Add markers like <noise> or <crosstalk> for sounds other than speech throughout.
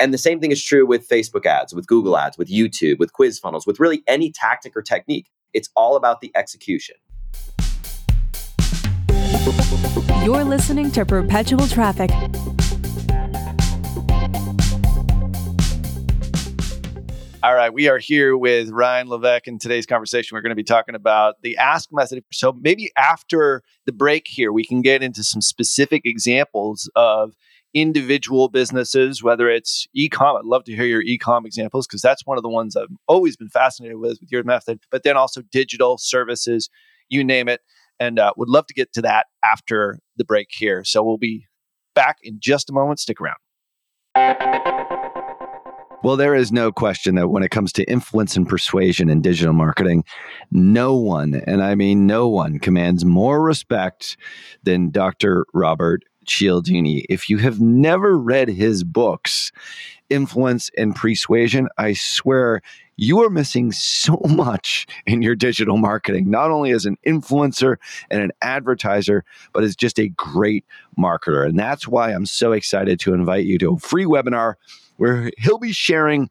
And the same thing is true with Facebook ads, with Google ads, with YouTube, with quiz funnels, with really any tactic or technique. It's all about the execution. You're listening to Perpetual Traffic. All right, we are here with Ryan Levesque. In today's conversation, we're going to be talking about the ask method. So maybe after the break here, we can get into some specific examples of individual businesses, whether it's e-com. I'd love to hear your e-com examples because that's one of the ones I've always been fascinated with with your method. But then also digital services, you name it, and uh, would love to get to that after the break here. So we'll be back in just a moment. Stick around. Well, there is no question that when it comes to influence and persuasion in digital marketing, no one, and I mean no one, commands more respect than Dr. Robert Cialdini. If you have never read his books, Influence and Persuasion, I swear you are missing so <laughs> much in your digital marketing, not only as an influencer and an advertiser, but as just a great marketer. And that's why I'm so excited to invite you to a free webinar where he'll be sharing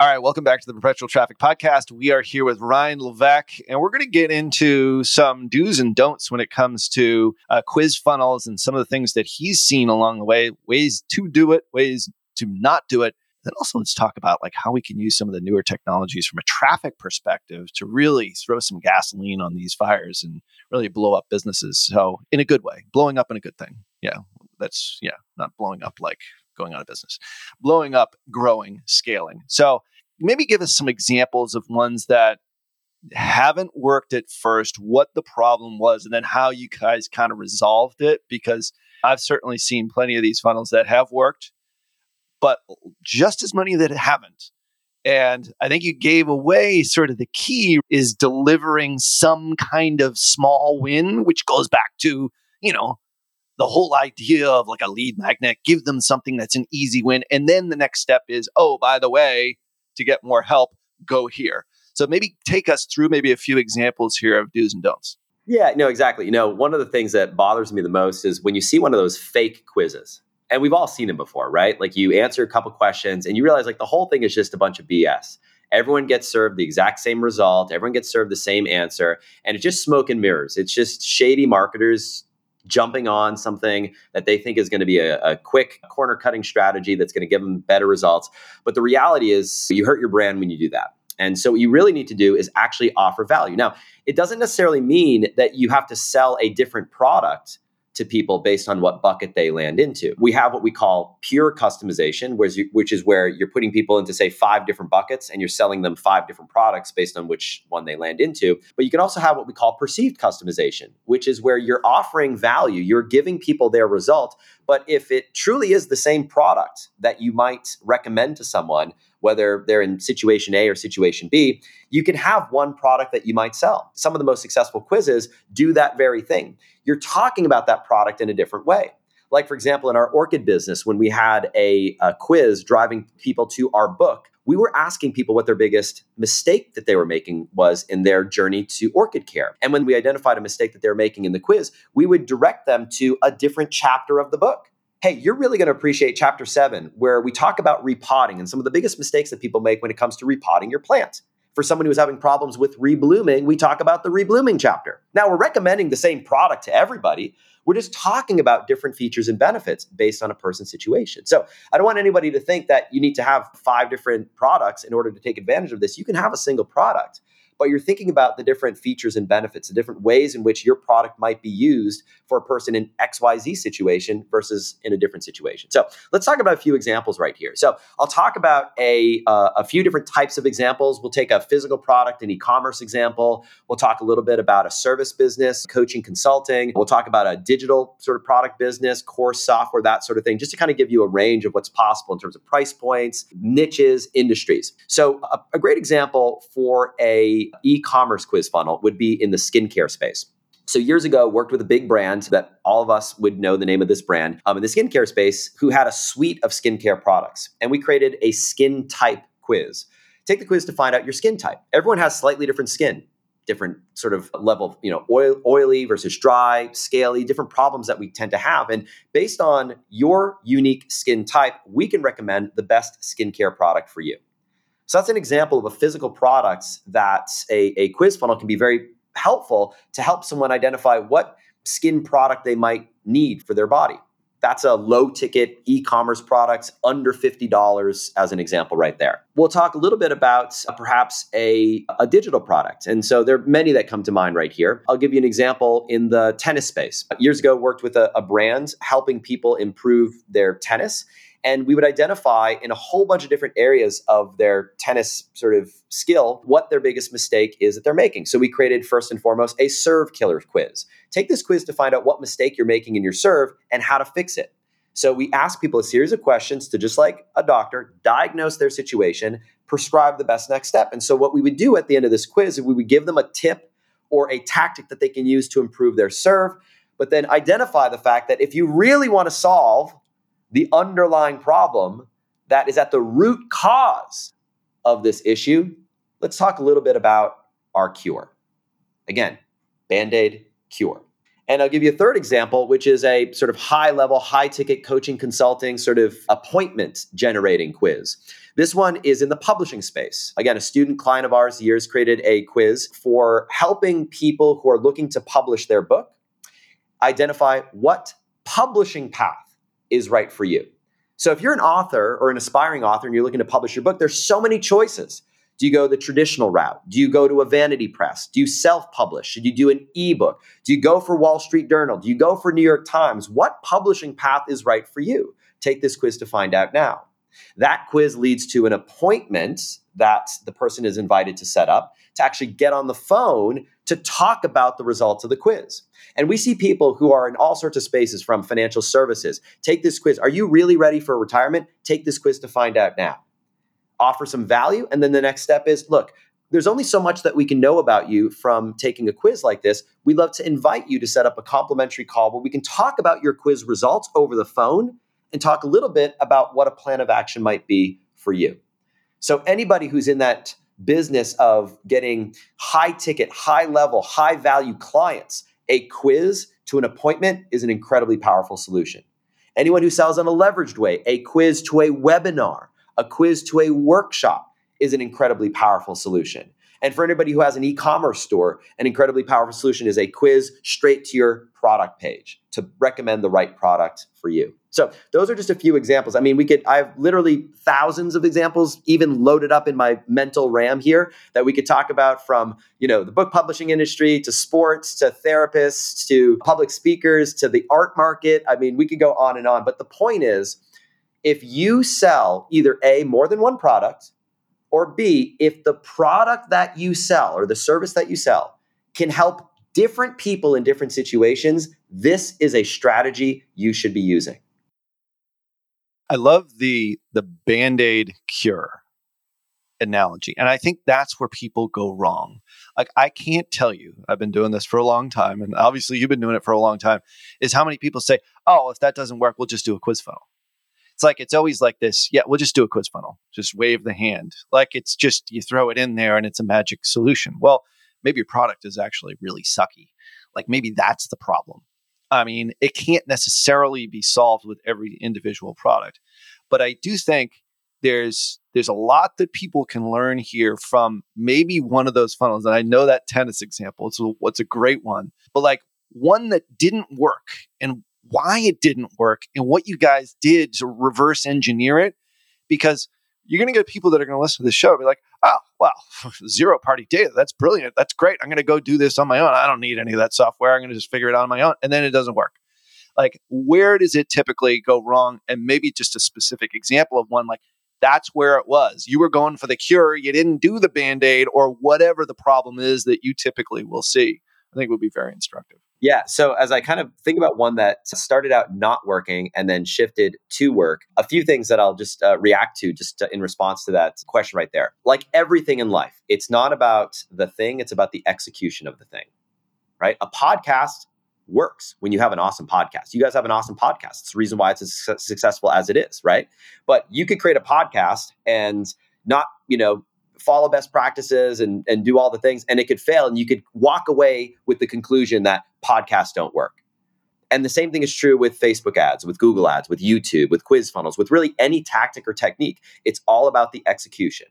All right, welcome back to the Perpetual Traffic Podcast. We are here with Ryan Levesque, and we're going to get into some do's and don'ts when it comes to uh, quiz funnels and some of the things that he's seen along the way, ways to do it, ways to not do it. Then also let's talk about like how we can use some of the newer technologies from a traffic perspective to really throw some gasoline on these fires and really blow up businesses. So in a good way, blowing up in a good thing. Yeah, that's yeah, not blowing up like going out of business, blowing up, growing, scaling. So maybe give us some examples of ones that haven't worked at first, what the problem was, and then how you guys kind of resolved it. Because I've certainly seen plenty of these funnels that have worked, but just as many that haven't. And I think you gave away sort of the key is delivering some kind of small win, which goes back to, you know, the whole idea of like a lead magnet, give them something that's an easy win. And then the next step is, oh, by the way, to get more help, go here. So maybe take us through maybe a few examples here of do's and don'ts. Yeah, no, exactly. You know, one of the things that bothers me the most is when you see one of those fake quizzes. And we've all seen them before, right? Like you answer a couple questions and you realize like the whole thing is just a bunch of BS. Everyone gets served the exact same result, everyone gets served the same answer, and it's just smoke and mirrors. It's just shady marketers jumping on something that they think is going to be a, a quick corner cutting strategy that's going to give them better results. But the reality is, you hurt your brand when you do that. And so, what you really need to do is actually offer value. Now, it doesn't necessarily mean that you have to sell a different product to people based on what bucket they land into. We have what we call pure customization, which is where you're putting people into, say, five different buckets and you're selling them five different products based on which one they land into. But you can also have what we call perceived customization, which is where you're offering value, you're giving people their result. But if it truly is the same product that you might recommend to someone, whether they're in situation A or situation B, you can have one product that you might sell. Some of the most successful quizzes do that very thing. You're talking about that product in a different way. Like, for example, in our orchid business, when we had a, a quiz driving people to our book, we were asking people what their biggest mistake that they were making was in their journey to orchid care. And when we identified a mistake that they were making in the quiz, we would direct them to a different chapter of the book hey, you're really going to appreciate chapter seven, where we talk about repotting and some of the biggest mistakes that people make when it comes to repotting your plant. For someone who's having problems with reblooming, we talk about the reblooming chapter. Now, we're recommending the same product to everybody. We're just talking about different features and benefits based on a person's situation. So, I don't want anybody to think that you need to have five different products in order to take advantage of this. You can have a single product but you're thinking about the different features and benefits, the different ways in which your product might be used for a person in XYZ situation versus in a different situation. So let's talk about a few examples right here. So I'll talk about a, uh, a few different types of examples. We'll take a physical product and e-commerce example. We'll talk a little bit about a service business, coaching, consulting. We'll talk about a digital sort of product business, course software, that sort of thing, just to kind of give you a range of what's possible in terms of price points, niches, industries. So a, a great example for a e-commerce quiz funnel would be in the skincare space. So years ago, worked with a big brand that all of us would know the name of this brand um, in the skincare space, who had a suite of skincare products, and we created a skin type quiz. Take the quiz to find out your skin type. Everyone has slightly different skin, different sort of level, you know, oil, oily versus dry, scaly, different problems that we tend to have. And based on your unique skin type, we can recommend the best skincare product for you. So that's an example of a physical product that a, a quiz funnel can be very helpful to help someone identify what skin product they might need for their body. That's a low ticket e commerce product, under $50 as an example, right there. We'll talk a little bit about uh, perhaps a, a digital product. And so there are many that come to mind right here. I'll give you an example in the tennis space. Years ago, worked with a, a brand helping people improve their tennis. And we would identify in a whole bunch of different areas of their tennis sort of skill what their biggest mistake is that they're making. So we created first and foremost a serve killer quiz. Take this quiz to find out what mistake you're making in your serve and how to fix it. So we ask people a series of questions to just like a doctor, diagnose their situation, prescribe the best next step. And so what we would do at the end of this quiz is we would give them a tip or a tactic that they can use to improve their serve, but then identify the fact that if you really want to solve the underlying problem that is at the root cause of this issue, let's talk a little bit about our cure. Again, band aid cure. And I'll give you a third example, which is a sort of high level, high ticket coaching consulting sort of appointment generating quiz. This one is in the publishing space. Again, a student client of ours years created a quiz for helping people who are looking to publish their book identify what publishing path is right for you. So if you're an author or an aspiring author and you're looking to publish your book, there's so many choices. Do you go the traditional route? Do you go to a vanity press? Do you self publish? Should you do an ebook? Do you go for Wall Street Journal? Do you go for New York Times? What publishing path is right for you? Take this quiz to find out now. That quiz leads to an appointment that the person is invited to set up to actually get on the phone to talk about the results of the quiz. And we see people who are in all sorts of spaces from financial services. Take this quiz. Are you really ready for retirement? Take this quiz to find out now. Offer some value. And then the next step is look, there's only so much that we can know about you from taking a quiz like this. We'd love to invite you to set up a complimentary call where we can talk about your quiz results over the phone and talk a little bit about what a plan of action might be for you. So, anybody who's in that business of getting high ticket, high level, high value clients, a quiz to an appointment is an incredibly powerful solution. Anyone who sells on a leveraged way, a quiz to a webinar, a quiz to a workshop is an incredibly powerful solution. And for anybody who has an e commerce store, an incredibly powerful solution is a quiz straight to your product page to recommend the right product for you. So, those are just a few examples. I mean, we could, I have literally thousands of examples even loaded up in my mental RAM here that we could talk about from, you know, the book publishing industry to sports to therapists to public speakers to the art market. I mean, we could go on and on. But the point is, if you sell either A, more than one product, or B, if the product that you sell or the service that you sell can help different people in different situations, this is a strategy you should be using. I love the the band-aid cure analogy. And I think that's where people go wrong. Like I can't tell you, I've been doing this for a long time and obviously you've been doing it for a long time, is how many people say, "Oh, if that doesn't work, we'll just do a quiz funnel." It's like it's always like this yeah we'll just do a quiz funnel. Just wave the hand. Like it's just you throw it in there and it's a magic solution. Well maybe your product is actually really sucky. Like maybe that's the problem. I mean it can't necessarily be solved with every individual product but i do think there's there's a lot that people can learn here from maybe one of those funnels and i know that tennis example it's a, it's a great one but like one that didn't work and why it didn't work and what you guys did to reverse engineer it because you're going to get people that are going to listen to the show be like, oh, well, <laughs> zero party data. That's brilliant. That's great. I'm going to go do this on my own. I don't need any of that software. I'm going to just figure it out on my own. And then it doesn't work. Like, where does it typically go wrong? And maybe just a specific example of one like, that's where it was. You were going for the cure. You didn't do the band aid or whatever the problem is that you typically will see. I think would be very instructive. Yeah. So as I kind of think about one that started out not working and then shifted to work, a few things that I'll just uh, react to just to, in response to that question right there. Like everything in life, it's not about the thing, it's about the execution of the thing, right? A podcast works when you have an awesome podcast. You guys have an awesome podcast. It's the reason why it's as successful as it is, right? But you could create a podcast and not, you know, follow best practices and, and do all the things and it could fail and you could walk away with the conclusion that podcasts don't work. And the same thing is true with facebook ads with google ads with youtube with quiz funnels with really any tactic or technique. It's all about the execution.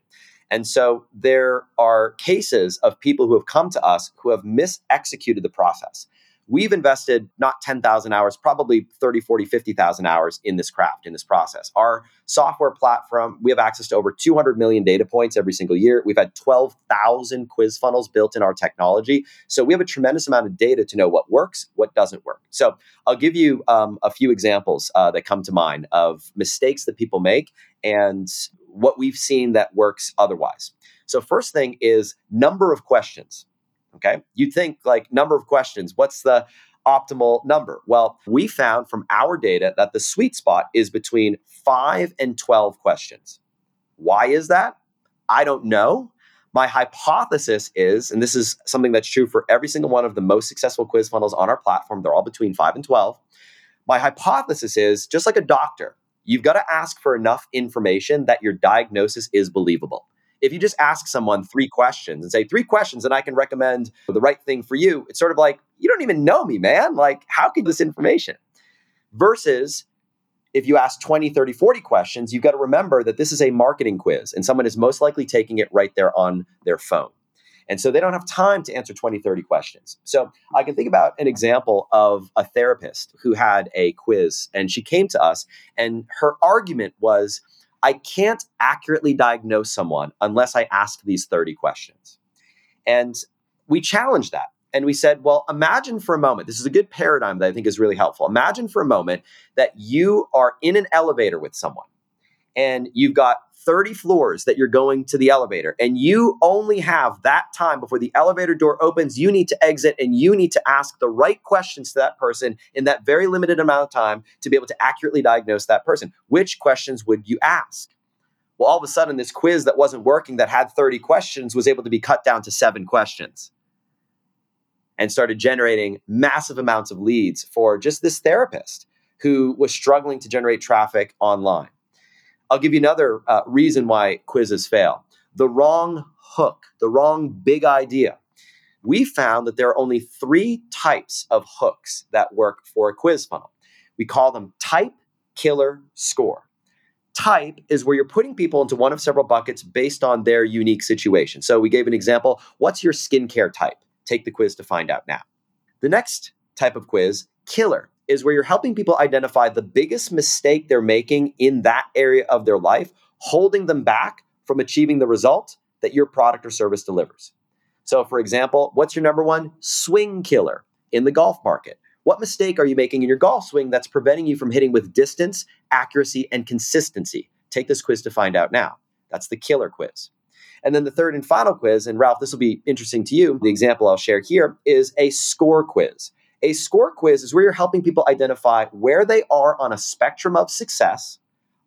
And so there are cases of people who have come to us who have mis-executed the process we've invested not 10,000 hours, probably 30, 40, 50,000 hours in this craft, in this process. Our software platform, we have access to over 200 million data points every single year. We've had 12,000 quiz funnels built in our technology. So we have a tremendous amount of data to know what works, what doesn't work. So I'll give you um, a few examples uh, that come to mind of mistakes that people make and what we've seen that works otherwise. So, first thing is number of questions. Okay. You'd think like number of questions, what's the optimal number? Well, we found from our data that the sweet spot is between five and 12 questions. Why is that? I don't know. My hypothesis is, and this is something that's true for every single one of the most successful quiz funnels on our platform, they're all between five and 12. My hypothesis is just like a doctor, you've got to ask for enough information that your diagnosis is believable if you just ask someone three questions and say three questions and I can recommend the right thing for you, it's sort of like, you don't even know me, man. Like, how can this information? Versus if you ask 20, 30, 40 questions, you've got to remember that this is a marketing quiz and someone is most likely taking it right there on their phone. And so they don't have time to answer 20, 30 questions. So I can think about an example of a therapist who had a quiz and she came to us and her argument was, I can't accurately diagnose someone unless I ask these 30 questions. And we challenged that. And we said, well, imagine for a moment, this is a good paradigm that I think is really helpful. Imagine for a moment that you are in an elevator with someone and you've got 30 floors that you're going to the elevator. And you only have that time before the elevator door opens. You need to exit and you need to ask the right questions to that person in that very limited amount of time to be able to accurately diagnose that person. Which questions would you ask? Well all of a sudden this quiz that wasn't working that had 30 questions was able to be cut down to 7 questions and started generating massive amounts of leads for just this therapist who was struggling to generate traffic online I'll give you another uh, reason why quizzes fail the wrong hook, the wrong big idea. We found that there are only three types of hooks that work for a quiz funnel. We call them type, killer, score. Type is where you're putting people into one of several buckets based on their unique situation. So we gave an example. What's your skincare type? Take the quiz to find out now. The next type of quiz, killer, is where you're helping people identify the biggest mistake they're making in that area of their life, holding them back from achieving the result that your product or service delivers. So, for example, what's your number one swing killer in the golf market? What mistake are you making in your golf swing that's preventing you from hitting with distance, accuracy, and consistency? Take this quiz to find out now. That's the killer quiz. And then the third and final quiz, and Ralph, this will be interesting to you. The example I'll share here is a score quiz. A score quiz is where you're helping people identify where they are on a spectrum of success,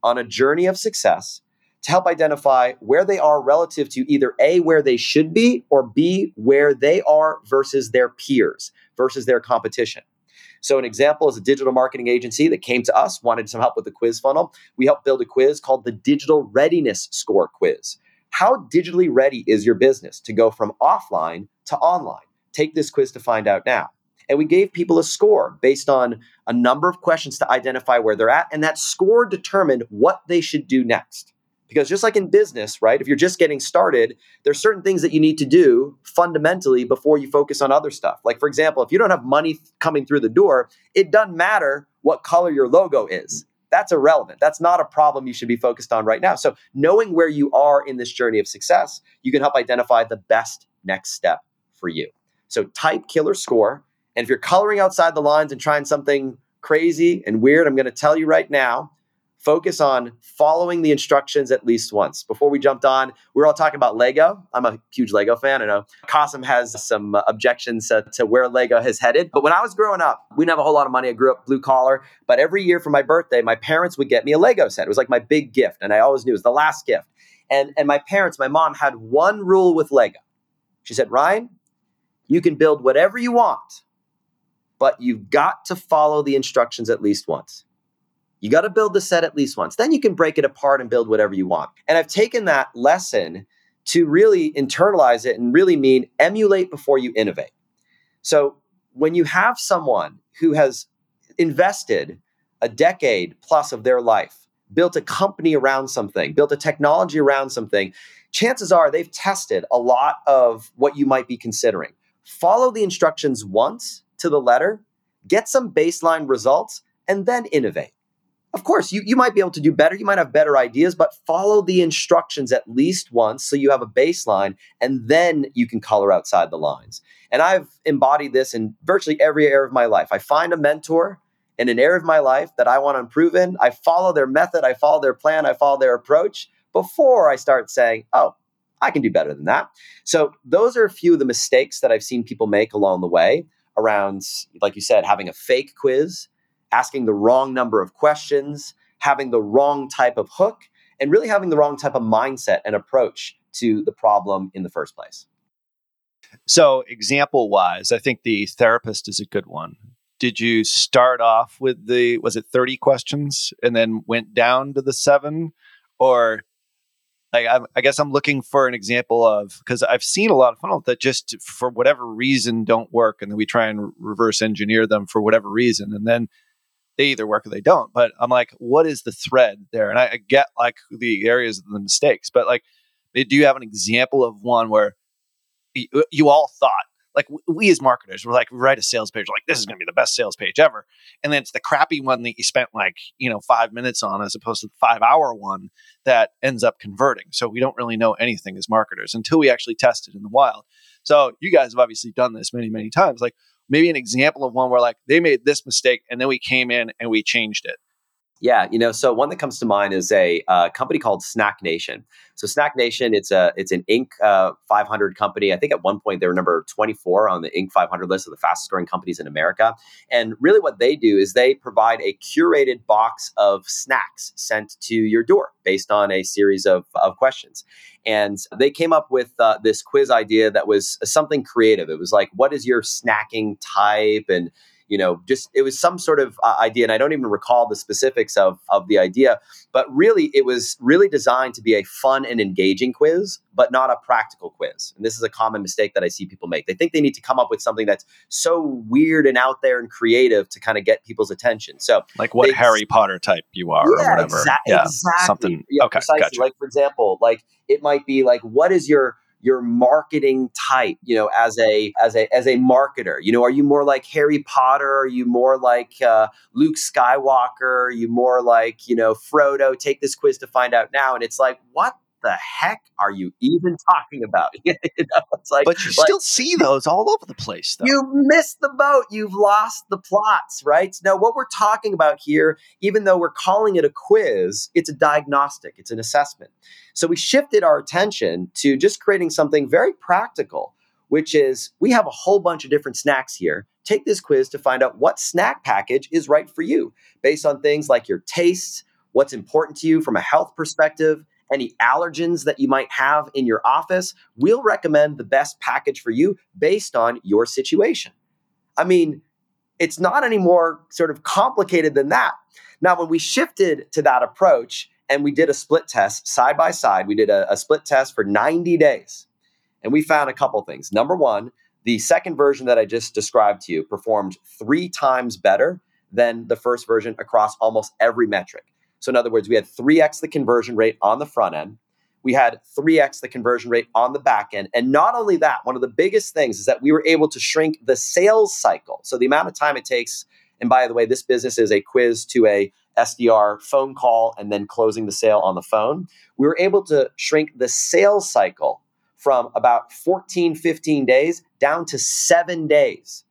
on a journey of success, to help identify where they are relative to either A, where they should be, or B, where they are versus their peers, versus their competition. So, an example is a digital marketing agency that came to us, wanted some help with the quiz funnel. We helped build a quiz called the Digital Readiness Score Quiz. How digitally ready is your business to go from offline to online? Take this quiz to find out now. And we gave people a score based on a number of questions to identify where they're at. And that score determined what they should do next. Because just like in business, right, if you're just getting started, there's certain things that you need to do fundamentally before you focus on other stuff. Like, for example, if you don't have money coming through the door, it doesn't matter what color your logo is. That's irrelevant. That's not a problem you should be focused on right now. So, knowing where you are in this journey of success, you can help identify the best next step for you. So, type killer score. And if you're coloring outside the lines and trying something crazy and weird, I'm going to tell you right now focus on following the instructions at least once. Before we jumped on, we were all talking about Lego. I'm a huge Lego fan. I know Kasim has some objections uh, to where Lego has headed. But when I was growing up, we didn't have a whole lot of money. I grew up blue collar. But every year for my birthday, my parents would get me a Lego set. It was like my big gift. And I always knew it was the last gift. And, and my parents, my mom had one rule with Lego. She said, Ryan, you can build whatever you want, but you've got to follow the instructions at least once. You got to build the set at least once. Then you can break it apart and build whatever you want. And I've taken that lesson to really internalize it and really mean emulate before you innovate. So when you have someone who has invested a decade plus of their life, built a company around something, built a technology around something, chances are they've tested a lot of what you might be considering. Follow the instructions once to the letter, get some baseline results, and then innovate of course, you, you might be able to do better. You might have better ideas, but follow the instructions at least once so you have a baseline and then you can color outside the lines. And I've embodied this in virtually every area of my life. I find a mentor in an area of my life that I want to improve in. I follow their method, I follow their plan, I follow their approach before I start saying, oh, I can do better than that. So, those are a few of the mistakes that I've seen people make along the way around, like you said, having a fake quiz asking the wrong number of questions, having the wrong type of hook, and really having the wrong type of mindset and approach to the problem in the first place. So, example wise, I think the therapist is a good one. Did you start off with the, was it 30 questions and then went down to the seven? Or, like, I, I guess I'm looking for an example of, because I've seen a lot of funnels that just for whatever reason don't work. And then we try and reverse engineer them for whatever reason. And then they either work or they don't. But I'm like, what is the thread there? And I, I get like the areas of the mistakes, but like, do you have an example of one where you, you all thought, like we as marketers, we're like, we write a sales page, like this is going to be the best sales page ever, and then it's the crappy one that you spent like you know five minutes on, as opposed to the five hour one that ends up converting. So we don't really know anything as marketers until we actually test it in the wild. So you guys have obviously done this many, many times. Like, maybe an example of one where like they made this mistake and then we came in and we changed it yeah, you know, so one that comes to mind is a uh, company called Snack Nation. So Snack Nation, it's a it's an Inc. Uh, 500 company. I think at one point they were number 24 on the Inc. 500 list of the fastest growing companies in America. And really, what they do is they provide a curated box of snacks sent to your door based on a series of, of questions. And they came up with uh, this quiz idea that was something creative. It was like, what is your snacking type? And you know just it was some sort of uh, idea and i don't even recall the specifics of of the idea but really it was really designed to be a fun and engaging quiz but not a practical quiz and this is a common mistake that i see people make they think they need to come up with something that's so weird and out there and creative to kind of get people's attention so like what they, harry potter type you are yeah, or whatever exa- yeah exactly. something yeah, okay precisely. gotcha. like for example like it might be like what is your your marketing type you know as a as a as a marketer? You know are you more like harry potter? Are you more like uh, luke skywalker? Are you more like you know frodo? Take this quiz to find out now. And it's like what the heck are you even talking about? <laughs> you know, it's like, but you like, still see those all over the place. Though. You missed the boat. You've lost the plots, right? Now, what we're talking about here, even though we're calling it a quiz, it's a diagnostic. It's an assessment. So we shifted our attention to just creating something very practical, which is we have a whole bunch of different snacks here. Take this quiz to find out what snack package is right for you based on things like your tastes, what's important to you from a health perspective, any allergens that you might have in your office, we'll recommend the best package for you based on your situation. I mean, it's not any more sort of complicated than that. Now, when we shifted to that approach and we did a split test side by side, we did a, a split test for 90 days. And we found a couple things. Number one, the second version that I just described to you performed three times better than the first version across almost every metric. So, in other words, we had 3x the conversion rate on the front end. We had 3x the conversion rate on the back end. And not only that, one of the biggest things is that we were able to shrink the sales cycle. So, the amount of time it takes, and by the way, this business is a quiz to a SDR phone call and then closing the sale on the phone. We were able to shrink the sales cycle from about 14, 15 days down to seven days.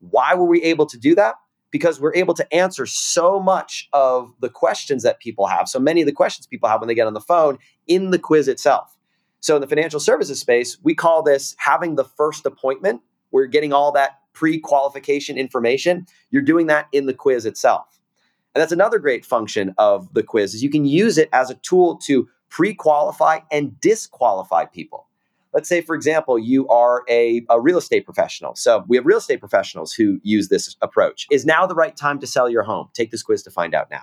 Why were we able to do that? Because we're able to answer so much of the questions that people have, so many of the questions people have when they get on the phone in the quiz itself. So, in the financial services space, we call this having the first appointment. We're getting all that pre qualification information. You're doing that in the quiz itself. And that's another great function of the quiz is you can use it as a tool to pre-qualify and disqualify people let's say, for example, you are a, a real estate professional. So we have real estate professionals who use this approach. Is now the right time to sell your home? Take this quiz to find out now.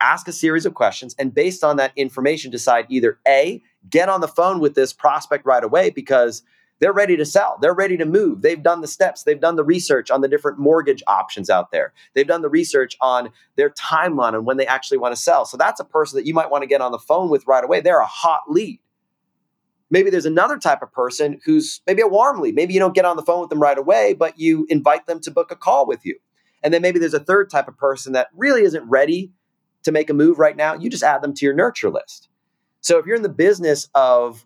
Ask a series of questions, and based on that information, decide either A, get on the phone with this prospect right away because they're ready to sell. They're ready to move. They've done the steps. They've done the research on the different mortgage options out there. They've done the research on their timeline and when they actually want to sell. So that's a person that you might want to get on the phone with right away. They're a hot lead. Maybe there's another type of person who's maybe a warm lead. Maybe you don't get on the phone with them right away, but you invite them to book a call with you. And then maybe there's a third type of person that really isn't ready to make a move right now. You just add them to your nurture list. So if you're in the business of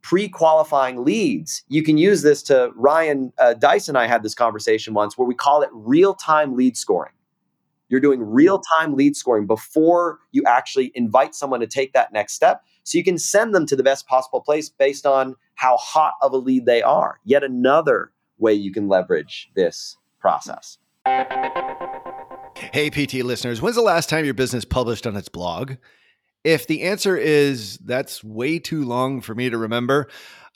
pre-qualifying leads, you can use this to Ryan uh, Dyson. I had this conversation once where we call it real-time lead scoring. You're doing real-time lead scoring before you actually invite someone to take that next step so you can send them to the best possible place based on how hot of a lead they are. Yet another way you can leverage this process. Hey, PT listeners, when's the last time your business published on its blog? If the answer is that's way too long for me to remember,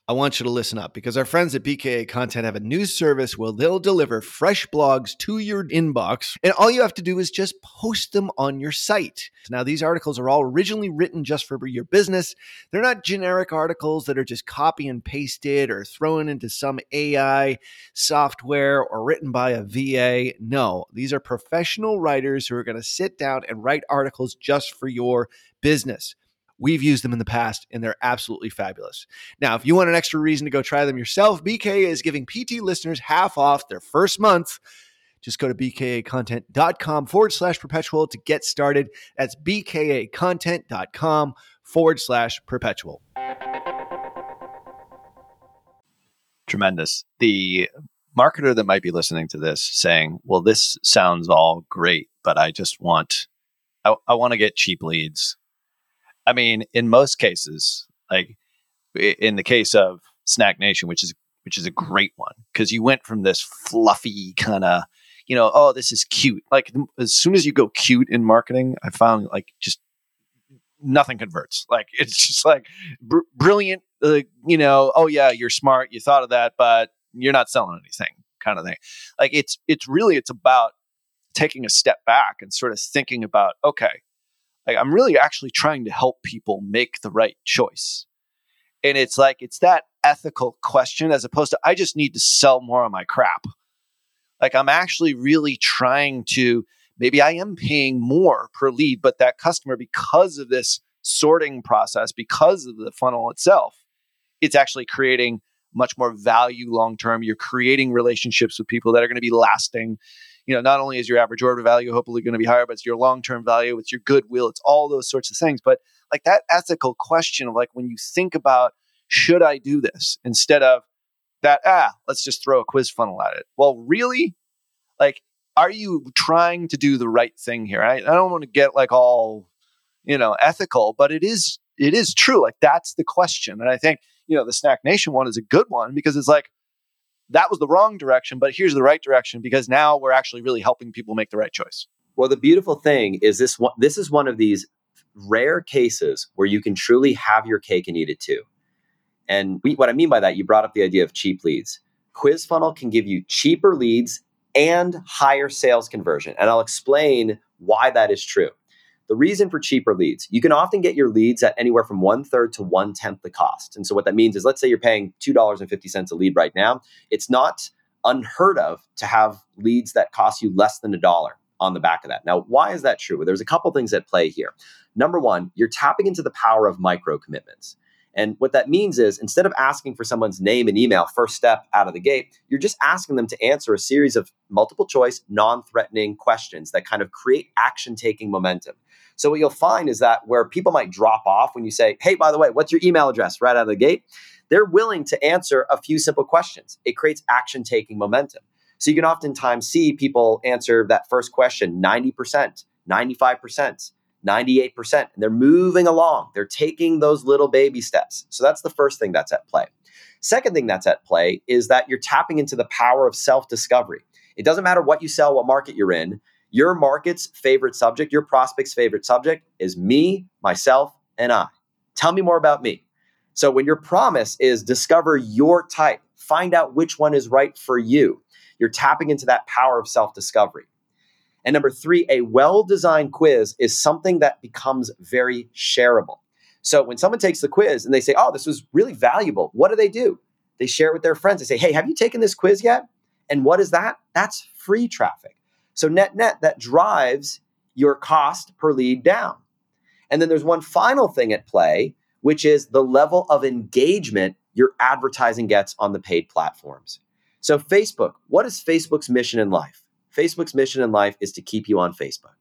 I want you to listen up because our friends at BKA Content have a new service where they'll deliver fresh blogs to your inbox, and all you have to do is just post them on your site. Now, these articles are all originally written just for your business. They're not generic articles that are just copy and pasted or thrown into some AI software or written by a VA. No, these are professional writers who are going to sit down and write articles just for your business. We've used them in the past and they're absolutely fabulous. Now, if you want an extra reason to go try them yourself, BKA is giving PT listeners half off their first month. Just go to bkacontent.com forward slash perpetual to get started. That's bkacontent.com forward slash perpetual. Tremendous. The marketer that might be listening to this saying, well, this sounds all great, but I just want, I, I want to get cheap leads. I mean, in most cases, like in the case of Snack Nation, which is which is a great one because you went from this fluffy kind of, you know, oh, this is cute. Like as soon as you go cute in marketing, I found like just nothing converts. Like <laughs> it's just like br- brilliant. You know, oh yeah, you're smart. You thought of that, but you're not selling anything kind of thing. Like it's it's really it's about taking a step back and sort of thinking about okay, like I'm really actually trying to help people make the right choice. And it's like it's that ethical question as opposed to I just need to sell more of my crap. Like I'm actually really trying to maybe I am paying more per lead, but that customer because of this sorting process, because of the funnel itself, it's actually creating much more value long term. You're creating relationships with people that are going to be lasting. You know, not only is your average order value hopefully going to be higher, but it's your long term value, it's your goodwill, it's all those sorts of things. But like that ethical question of like when you think about should I do this instead of that, ah, let's just throw a quiz funnel at it. Well, really? Like, are you trying to do the right thing here? I, I don't want to get like all, you know, ethical, but it is it is true. Like that's the question. And I think you know, the Snack Nation one is a good one because it's like that was the wrong direction, but here's the right direction because now we're actually really helping people make the right choice. Well, the beautiful thing is this one, this is one of these rare cases where you can truly have your cake and eat it too. And we, what I mean by that, you brought up the idea of cheap leads. Quiz Funnel can give you cheaper leads and higher sales conversion. And I'll explain why that is true. The reason for cheaper leads, you can often get your leads at anywhere from one third to one tenth the cost. And so what that means is, let's say you're paying $2.50 a lead right now. It's not unheard of to have leads that cost you less than a dollar on the back of that. Now, why is that true? There's a couple things at play here. Number one, you're tapping into the power of micro commitments. And what that means is instead of asking for someone's name and email first step out of the gate, you're just asking them to answer a series of multiple choice, non threatening questions that kind of create action taking momentum. So, what you'll find is that where people might drop off when you say, Hey, by the way, what's your email address right out of the gate? They're willing to answer a few simple questions. It creates action taking momentum. So, you can oftentimes see people answer that first question 90%, 95%. 98%. And they're moving along. They're taking those little baby steps. So that's the first thing that's at play. Second thing that's at play is that you're tapping into the power of self discovery. It doesn't matter what you sell, what market you're in. Your market's favorite subject, your prospect's favorite subject is me, myself, and I. Tell me more about me. So when your promise is discover your type, find out which one is right for you, you're tapping into that power of self discovery. And number three, a well designed quiz is something that becomes very shareable. So when someone takes the quiz and they say, oh, this was really valuable, what do they do? They share it with their friends. They say, hey, have you taken this quiz yet? And what is that? That's free traffic. So net net, that drives your cost per lead down. And then there's one final thing at play, which is the level of engagement your advertising gets on the paid platforms. So, Facebook, what is Facebook's mission in life? Facebook's mission in life is to keep you on Facebook.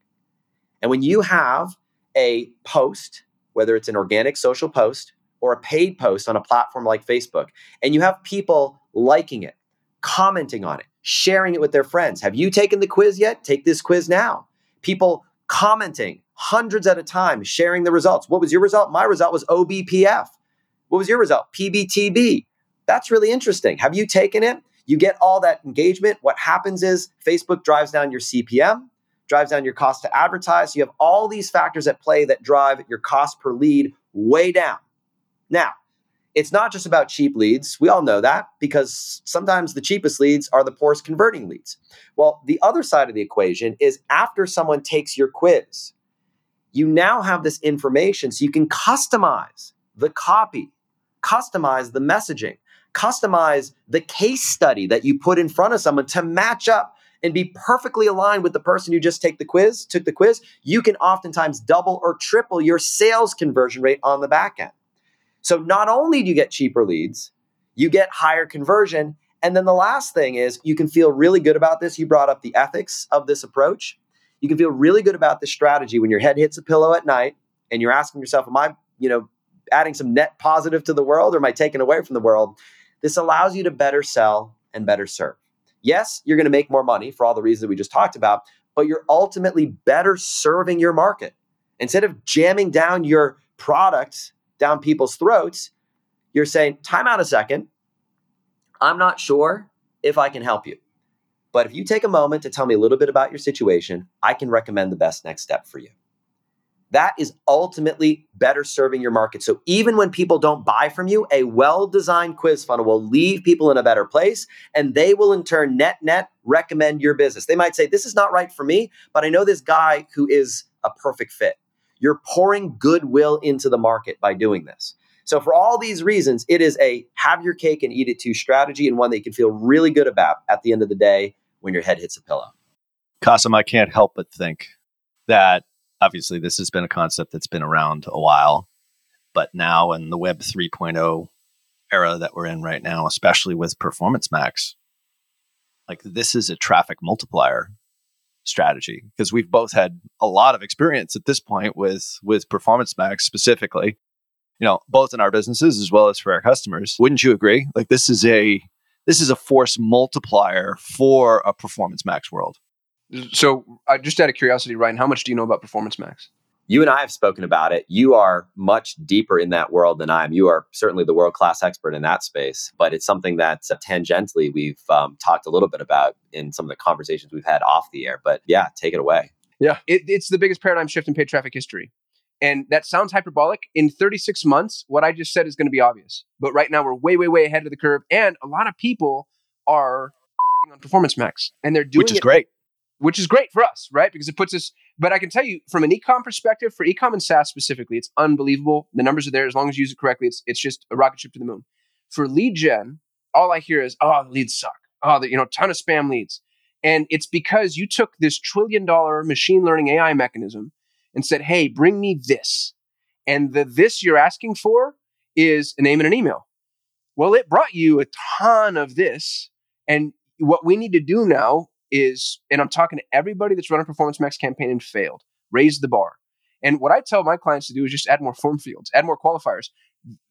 And when you have a post, whether it's an organic social post or a paid post on a platform like Facebook, and you have people liking it, commenting on it, sharing it with their friends. Have you taken the quiz yet? Take this quiz now. People commenting hundreds at a time, sharing the results. What was your result? My result was OBPF. What was your result? PBTB. That's really interesting. Have you taken it? You get all that engagement. What happens is Facebook drives down your CPM, drives down your cost to advertise. So You have all these factors at play that drive your cost per lead way down. Now, it's not just about cheap leads. We all know that because sometimes the cheapest leads are the poorest converting leads. Well, the other side of the equation is after someone takes your quiz, you now have this information so you can customize the copy, customize the messaging, customize the case study that you put in front of someone to match up and be perfectly aligned with the person who just take the quiz, took the quiz, you can oftentimes double or triple your sales conversion rate on the back end. So not only do you get cheaper leads, you get higher conversion. And then the last thing is you can feel really good about this. You brought up the ethics of this approach. You can feel really good about this strategy when your head hits a pillow at night and you're asking yourself, am I, you know, adding some net positive to the world or am I taking away from the world? This allows you to better sell and better serve. Yes, you're going to make more money for all the reasons that we just talked about, but you're ultimately better serving your market. Instead of jamming down your product down people's throats, you're saying, time out a second. I'm not sure if I can help you. But if you take a moment to tell me a little bit about your situation, I can recommend the best next step for you. That is ultimately better serving your market. So even when people don't buy from you, a well designed quiz funnel will leave people in a better place and they will in turn net net recommend your business. They might say, This is not right for me, but I know this guy who is a perfect fit. You're pouring goodwill into the market by doing this. So, for all these reasons, it is a have your cake and eat it too strategy and one that you can feel really good about at the end of the day when your head hits a pillow. Kasim, I can't help but think that obviously this has been a concept that's been around a while, but now in the Web 3.0 era that we're in right now, especially with Performance Max, like this is a traffic multiplier strategy because we've both had a lot of experience at this point with with Performance Max specifically. You know, both in our businesses as well as for our customers. Wouldn't you agree? Like this is a this is a force multiplier for a Performance Max world. So, uh, just out of curiosity, Ryan, how much do you know about Performance Max? You and I have spoken about it. You are much deeper in that world than I am. You are certainly the world class expert in that space, but it's something that uh, tangentially we've um, talked a little bit about in some of the conversations we've had off the air. But yeah, take it away. Yeah, it, it's the biggest paradigm shift in paid traffic history. And that sounds hyperbolic. In 36 months, what I just said is going to be obvious. But right now, we're way, way, way ahead of the curve. And a lot of people are on Performance Max, and they're doing which is great which is great for us, right? Because it puts us. But I can tell you, from an ecom perspective, for ecom and SaaS specifically, it's unbelievable. The numbers are there as long as you use it correctly. It's it's just a rocket ship to the moon. For lead gen, all I hear is, "Oh, the leads suck. Oh, the, you know, ton of spam leads." And it's because you took this trillion dollar machine learning AI mechanism and said, "Hey, bring me this," and the this you're asking for is a name and an email. Well, it brought you a ton of this, and what we need to do now is, and I'm talking to everybody that's run a Performance Max campaign and failed, raise the bar. And what I tell my clients to do is just add more form fields, add more qualifiers.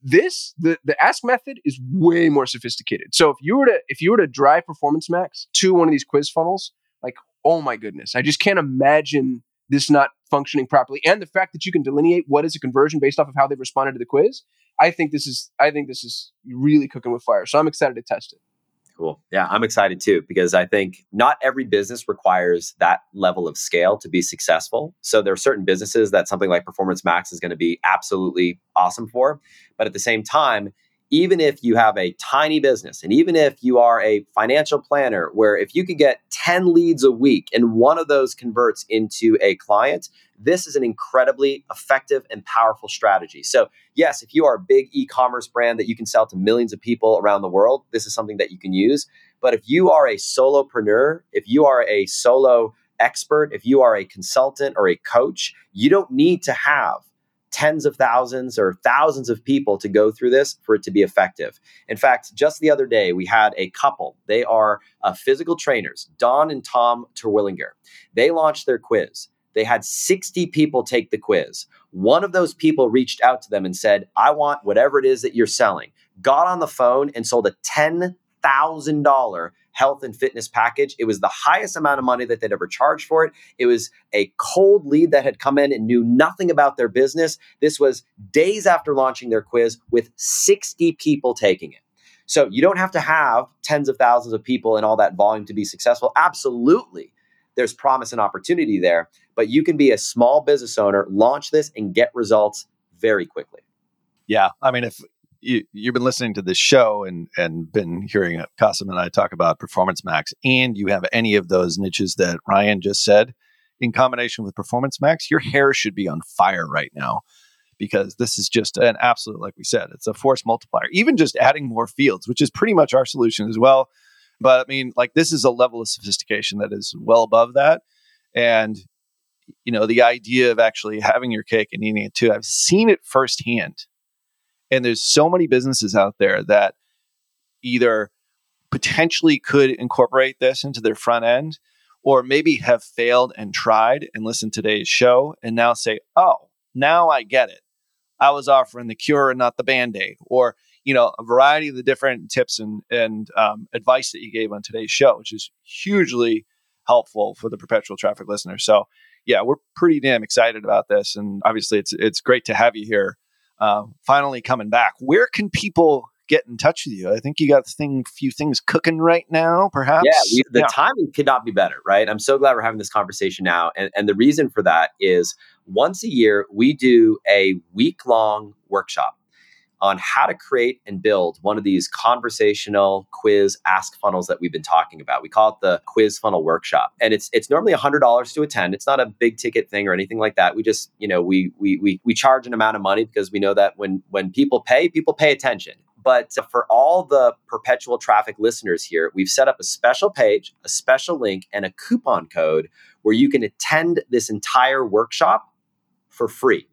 This the the ask method is way more sophisticated. So if you were to if you were to drive Performance Max to one of these quiz funnels, like oh my goodness, I just can't imagine this not functioning properly. And the fact that you can delineate what is a conversion based off of how they've responded to the quiz, I think this is I think this is really cooking with fire. So I'm excited to test it. Cool. Yeah, I'm excited too because I think not every business requires that level of scale to be successful. So there are certain businesses that something like Performance Max is going to be absolutely awesome for. But at the same time, even if you have a tiny business and even if you are a financial planner where if you could get 10 leads a week and one of those converts into a client, this is an incredibly effective and powerful strategy. So, yes, if you are a big e commerce brand that you can sell to millions of people around the world, this is something that you can use. But if you are a solopreneur, if you are a solo expert, if you are a consultant or a coach, you don't need to have tens of thousands or thousands of people to go through this for it to be effective. In fact, just the other day, we had a couple. They are uh, physical trainers, Don and Tom Terwilliger. They launched their quiz. They had 60 people take the quiz. One of those people reached out to them and said, I want whatever it is that you're selling. Got on the phone and sold a $10,000 health and fitness package. It was the highest amount of money that they'd ever charged for it. It was a cold lead that had come in and knew nothing about their business. This was days after launching their quiz with 60 people taking it. So you don't have to have tens of thousands of people and all that volume to be successful. Absolutely there's promise and opportunity there. But you can be a small business owner, launch this, and get results very quickly. Yeah, I mean, if you, you've been listening to this show and and been hearing uh, Kasim and I talk about Performance Max, and you have any of those niches that Ryan just said, in combination with Performance Max, your hair should be on fire right now because this is just an absolute, like we said, it's a force multiplier. Even just adding more fields, which is pretty much our solution as well. But I mean, like this is a level of sophistication that is well above that. And you know, the idea of actually having your cake and eating it too, I've seen it firsthand. And there's so many businesses out there that either potentially could incorporate this into their front end or maybe have failed and tried and listened to today's show and now say, oh, now I get it. I was offering the cure and not the band aid. Or you know, a variety of the different tips and, and um, advice that you gave on today's show, which is hugely helpful for the perpetual traffic listener. So, yeah, we're pretty damn excited about this, and obviously, it's it's great to have you here. Uh, finally coming back. Where can people get in touch with you. I think you got a thing, few things cooking right now, perhaps. Yeah, we, the Yeah. timing could not be better, right? I'm so glad we're having this conversation now. And, and the reason for that is once a year, we do a week long workshop on how to create and build one of these conversational quiz ask funnels that we've been talking about. We call it the quiz funnel workshop. And it's it's normally $100 to attend. It's not a big ticket thing or anything like that. We just, you know, we we we we charge an amount of money because we know that when when people pay, people pay attention. But for all the perpetual traffic listeners here, we've set up a special page, a special link, and a coupon code where you can attend this entire workshop for free.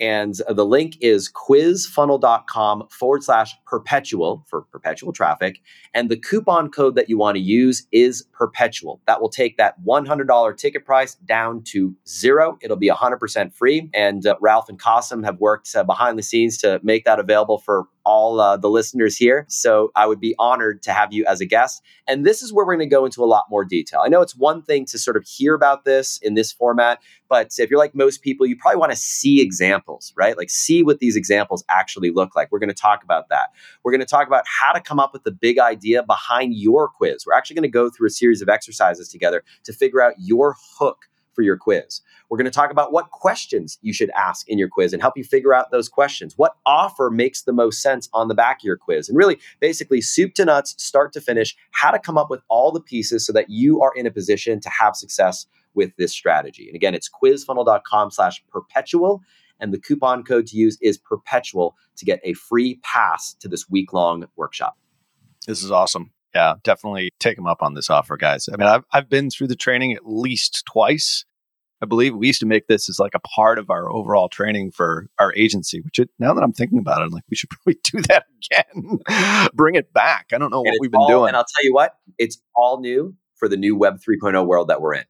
And the link is quizfunnel.com forward slash perpetual for perpetual traffic. And the coupon code that you want to use is perpetual. That will take that $100 ticket price down to zero. It'll be 100% free. And uh, Ralph and Kasim have worked uh, behind the scenes to make that available for all uh, the listeners here. So I would be honored to have you as a guest. And this is where we're going to go into a lot more detail. I know it's one thing to sort of hear about this in this format, but if you're like most people, you probably want to see examples, right? Like see what these examples actually look like. We're going to talk about that. We're going to talk about how to come up with the big idea behind your quiz. We're actually going to go through a series of exercises together to figure out your hook for your quiz. We're going to talk about what questions you should ask in your quiz and help you figure out those questions. What offer makes the most sense on the back of your quiz? And really, basically, soup to nuts, start to finish, how to come up with all the pieces so that you are in a position to have success with this strategy. And again, it's quizfunnel.com slash perpetual. And the coupon code to use is perpetual to get a free pass to this week long workshop. This is awesome. Yeah, definitely take them up on this offer, guys. I mean, I've, I've been through the training at least twice. I believe we used to make this as like a part of our overall training for our agency, which it, now that I'm thinking about it, I'm like, we should <laughs> probably do that again. <laughs> Bring it back. I don't know And what we've been all- doing. And I'll tell you what, it's all new for the new Web 3.0 world that we're in.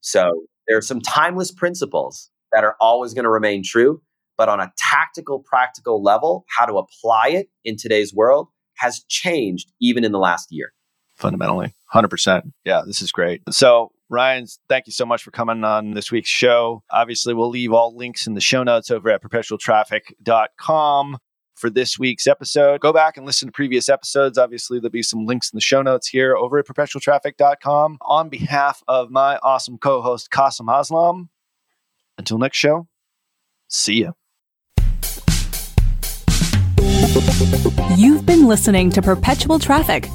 So there are some timeless principles that are always going to remain true, but on a tactical, practical level, how to apply it in today's world has changed even in the last year. fundamentally. 100% yeah this is great. So ryan thank you so much for coming on this week's show. Obviously we'll leave all links in the show notes over at perpetualtraffic.com for this week's episode. Go back and listen to previous episodes. Obviously there'll be some links in the show notes here over at perpetualtraffic.com on behalf of my awesome co-host Kasim Aslam until next show see ya You've been listening to Perpetual Traffic,